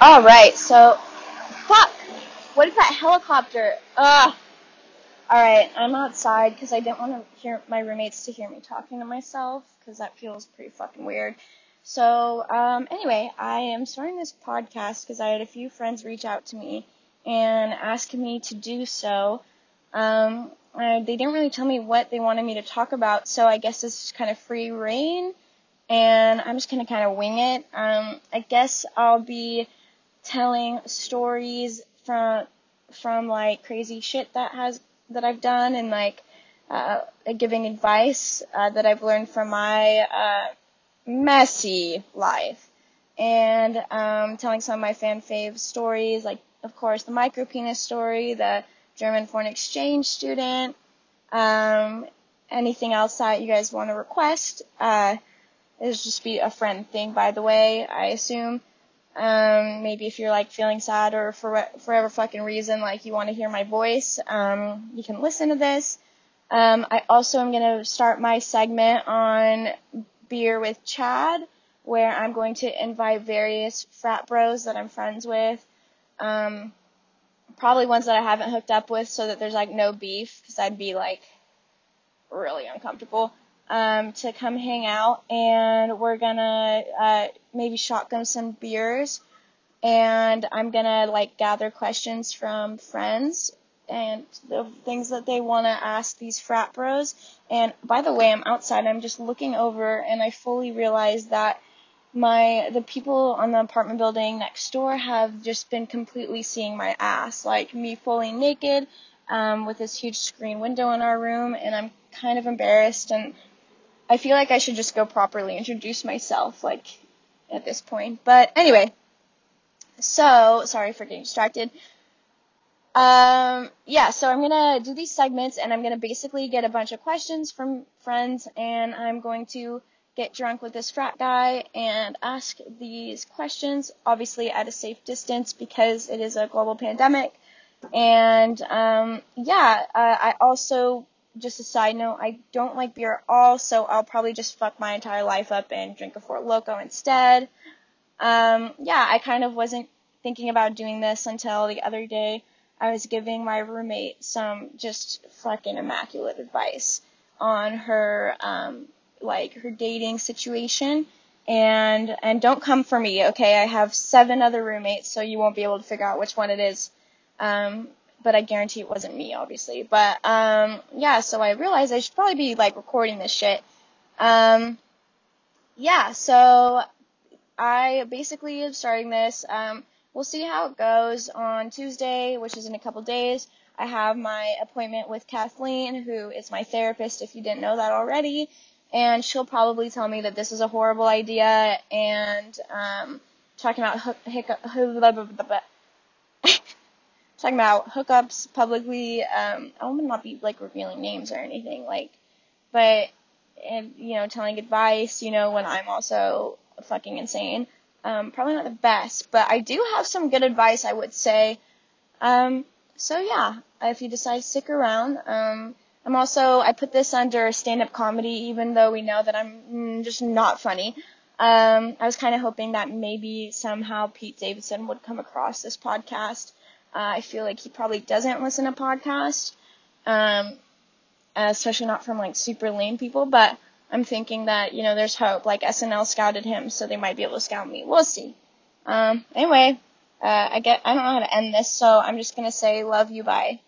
All right, so fuck. What is that helicopter? Ugh. All right, I'm outside because I didn't want to hear my roommates to hear me talking to myself because that feels pretty fucking weird. So, um, anyway, I am starting this podcast because I had a few friends reach out to me and ask me to do so. Um, uh, they didn't really tell me what they wanted me to talk about, so I guess this is kind of free reign, and I'm just gonna kind of wing it. Um, I guess I'll be telling stories from from like crazy shit that has that I've done and like uh, giving advice uh, that I've learned from my uh, messy life. And um, telling some of my fan fave stories like of course the micro penis story the German foreign exchange student um, anything else that you guys want to request uh, just be a friend thing by the way I assume um, maybe if you're like feeling sad or for whatever fucking reason, like you want to hear my voice, um, you can listen to this. Um, I also am going to start my segment on beer with Chad, where I'm going to invite various frat bros that I'm friends with. Um, probably ones that I haven't hooked up with so that there's like no beef, because I'd be like really uncomfortable um, to come hang out, and we're gonna uh, maybe shotgun some beers, and I'm gonna like gather questions from friends and the things that they want to ask these frat bros. And by the way, I'm outside. I'm just looking over, and I fully realize that my the people on the apartment building next door have just been completely seeing my ass, like me fully naked, um, with this huge screen window in our room, and I'm kind of embarrassed and I feel like I should just go properly introduce myself, like, at this point. But anyway, so, sorry for getting distracted. Um, yeah, so I'm gonna do these segments and I'm gonna basically get a bunch of questions from friends and I'm going to get drunk with this frat guy and ask these questions, obviously at a safe distance because it is a global pandemic. And, um, yeah, uh, I also just a side note, I don't like beer at all, so I'll probably just fuck my entire life up and drink a Four Loko instead. Um, yeah, I kind of wasn't thinking about doing this until the other day. I was giving my roommate some just fucking immaculate advice on her, um, like her dating situation. And, and don't come for me, okay? I have seven other roommates, so you won't be able to figure out which one it is. Um, but I guarantee it wasn't me, obviously. But um, yeah, so I realized I should probably be like recording this shit. Um, yeah, so I basically am starting this. Um, we'll see how it goes on Tuesday, which is in a couple days. I have my appointment with Kathleen, who is my therapist, if you didn't know that already, and she'll probably tell me that this is a horrible idea and um, talking about hiccup, talking about hookups publicly. Um, I will not be like revealing names or anything, like, but and you know, telling advice, you know, when I'm also fucking insane. Um, probably not the best, but I do have some good advice, I would say. Um, so yeah, if you decide to stick around, um, I'm also I put this under stand-up comedy, even though we know that I'm mm, just not funny. Um, I was kind of hoping that maybe somehow Pete Davidson would come across this podcast uh, I feel like he probably doesn't listen to podcasts, um, especially not from like super lame people. But I'm thinking that you know there's hope. Like SNL scouted him, so they might be able to scout me. We'll see. Um, anyway, uh, I get I don't know how to end this, so I'm just gonna say love you, bye.